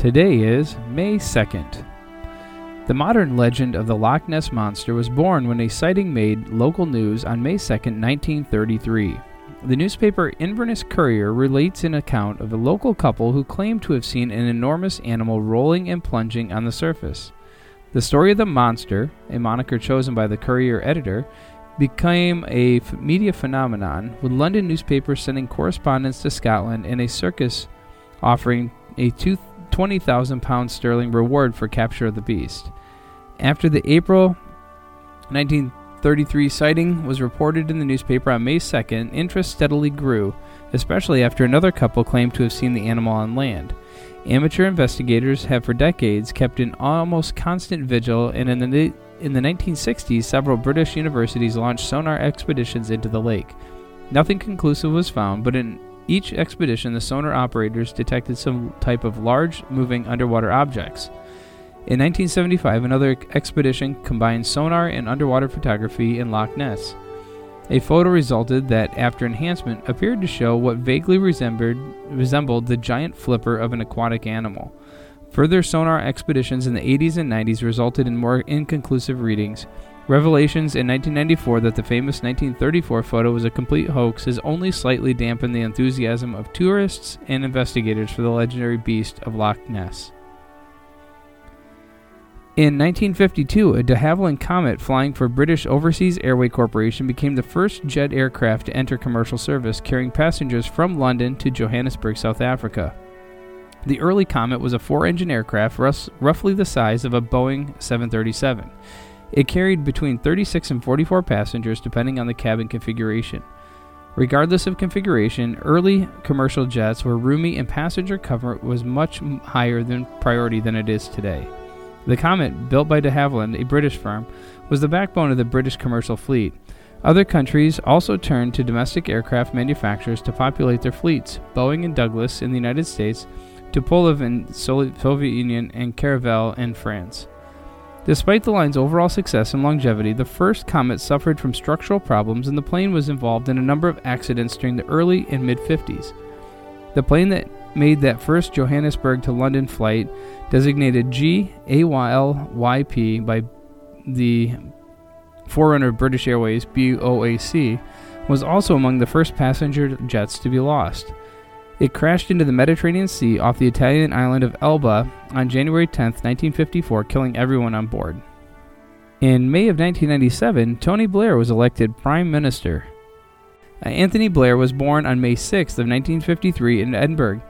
Today is May 2nd. The modern legend of the Loch Ness Monster was born when a sighting made local news on May 2, 1933. The newspaper Inverness Courier relates an account of a local couple who claimed to have seen an enormous animal rolling and plunging on the surface. The story of the monster, a moniker chosen by the Courier editor, became a media phenomenon, with London newspapers sending correspondents to Scotland and a circus offering a two 20,000 pounds sterling reward for capture of the beast. After the April 1933 sighting was reported in the newspaper on May 2nd, interest steadily grew, especially after another couple claimed to have seen the animal on land. Amateur investigators have for decades kept an almost constant vigil, and in the, in the 1960s, several British universities launched sonar expeditions into the lake. Nothing conclusive was found, but in each expedition, the sonar operators detected some type of large, moving underwater objects. In 1975, another expedition combined sonar and underwater photography in Loch Ness. A photo resulted that, after enhancement, appeared to show what vaguely resembled, resembled the giant flipper of an aquatic animal. Further sonar expeditions in the 80s and 90s resulted in more inconclusive readings, Revelations in 1994 that the famous 1934 photo was a complete hoax has only slightly dampened the enthusiasm of tourists and investigators for the legendary beast of Loch Ness. In 1952, a de Havilland Comet flying for British Overseas Airway Corporation became the first jet aircraft to enter commercial service, carrying passengers from London to Johannesburg, South Africa. The early Comet was a four engine aircraft roughly the size of a Boeing 737. It carried between 36 and 44 passengers depending on the cabin configuration. Regardless of configuration, early commercial jets were roomy and passenger comfort was much higher than priority than it is today. The Comet, built by de Havilland, a British firm, was the backbone of the British commercial fleet. Other countries also turned to domestic aircraft manufacturers to populate their fleets. Boeing and Douglas in the United States, Tupolev in Soviet Union, and Caravelle in France. Despite the line's overall success and longevity, the first Comet suffered from structural problems and the plane was involved in a number of accidents during the early and mid 50s. The plane that made that first Johannesburg to London flight, designated GALYP by the forerunner of British Airways BOAC, was also among the first passenger jets to be lost. It crashed into the Mediterranean Sea off the Italian island of Elba on January 10, 1954, killing everyone on board. In May of 1997, Tony Blair was elected Prime Minister. Uh, Anthony Blair was born on May 6 of 1953 in Edinburgh.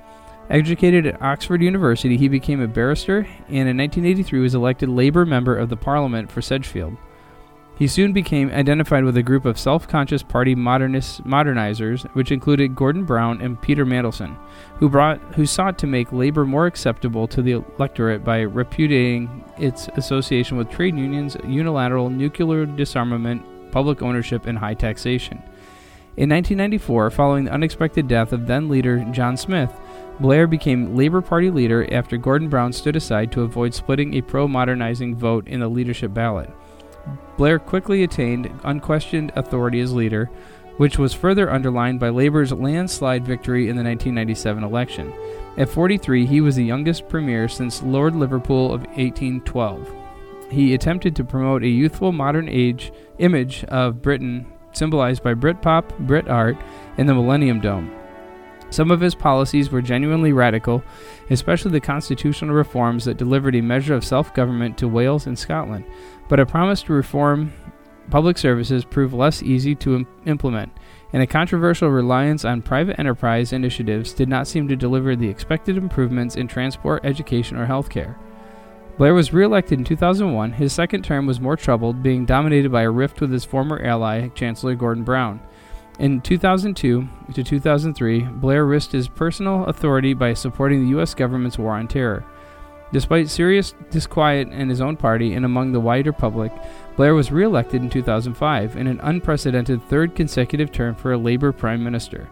Educated at Oxford University, he became a barrister and in 1983 was elected Labour member of the Parliament for Sedgefield. He soon became identified with a group of self conscious party modernizers, which included Gordon Brown and Peter Mandelson, who, brought, who sought to make labor more acceptable to the electorate by repudiating its association with trade unions, unilateral nuclear disarmament, public ownership, and high taxation. In 1994, following the unexpected death of then leader John Smith, Blair became Labor Party leader after Gordon Brown stood aside to avoid splitting a pro modernizing vote in the leadership ballot. Blair quickly attained unquestioned authority as leader, which was further underlined by Labour's landslide victory in the 1997 election. At 43, he was the youngest premier since Lord Liverpool of 1812. He attempted to promote a youthful modern age image of Britain symbolized by Britpop, Brit art, and the Millennium Dome. Some of his policies were genuinely radical, especially the constitutional reforms that delivered a measure of self government to Wales and Scotland, but a promise to reform public services proved less easy to Im- implement, and a controversial reliance on private enterprise initiatives did not seem to deliver the expected improvements in transport, education, or healthcare. Blair was re-elected in 2001. His second term was more troubled, being dominated by a rift with his former ally, Chancellor Gordon Brown. In 2002 to 2003, Blair risked his personal authority by supporting the U.S. government's war on terror. Despite serious disquiet in his own party and among the wider public, Blair was reelected in 2005 in an unprecedented third consecutive term for a Labor Prime Minister.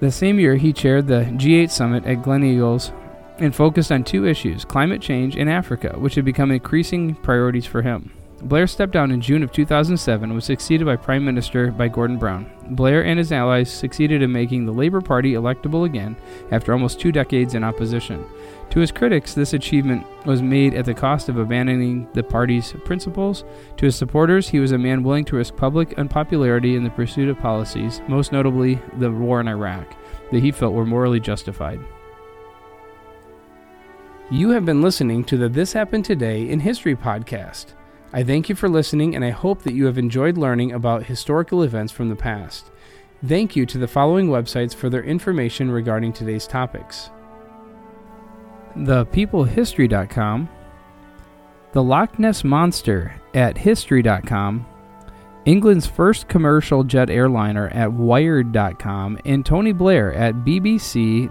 The same year, he chaired the G8 summit at Gleneagles and focused on two issues climate change and Africa, which had become increasing priorities for him. Blair stepped down in June of 2007 and was succeeded by Prime Minister by Gordon Brown. Blair and his allies succeeded in making the Labour Party electable again after almost two decades in opposition. To his critics, this achievement was made at the cost of abandoning the party's principles. To his supporters, he was a man willing to risk public unpopularity in the pursuit of policies, most notably the war in Iraq, that he felt were morally justified. You have been listening to the This Happened Today in History podcast. I thank you for listening, and I hope that you have enjoyed learning about historical events from the past. Thank you to the following websites for their information regarding today's topics ThePeopleHistory.com, The Loch Ness Monster at History.com, England's first commercial jet airliner at Wired.com, and Tony Blair at BBC.co.uk.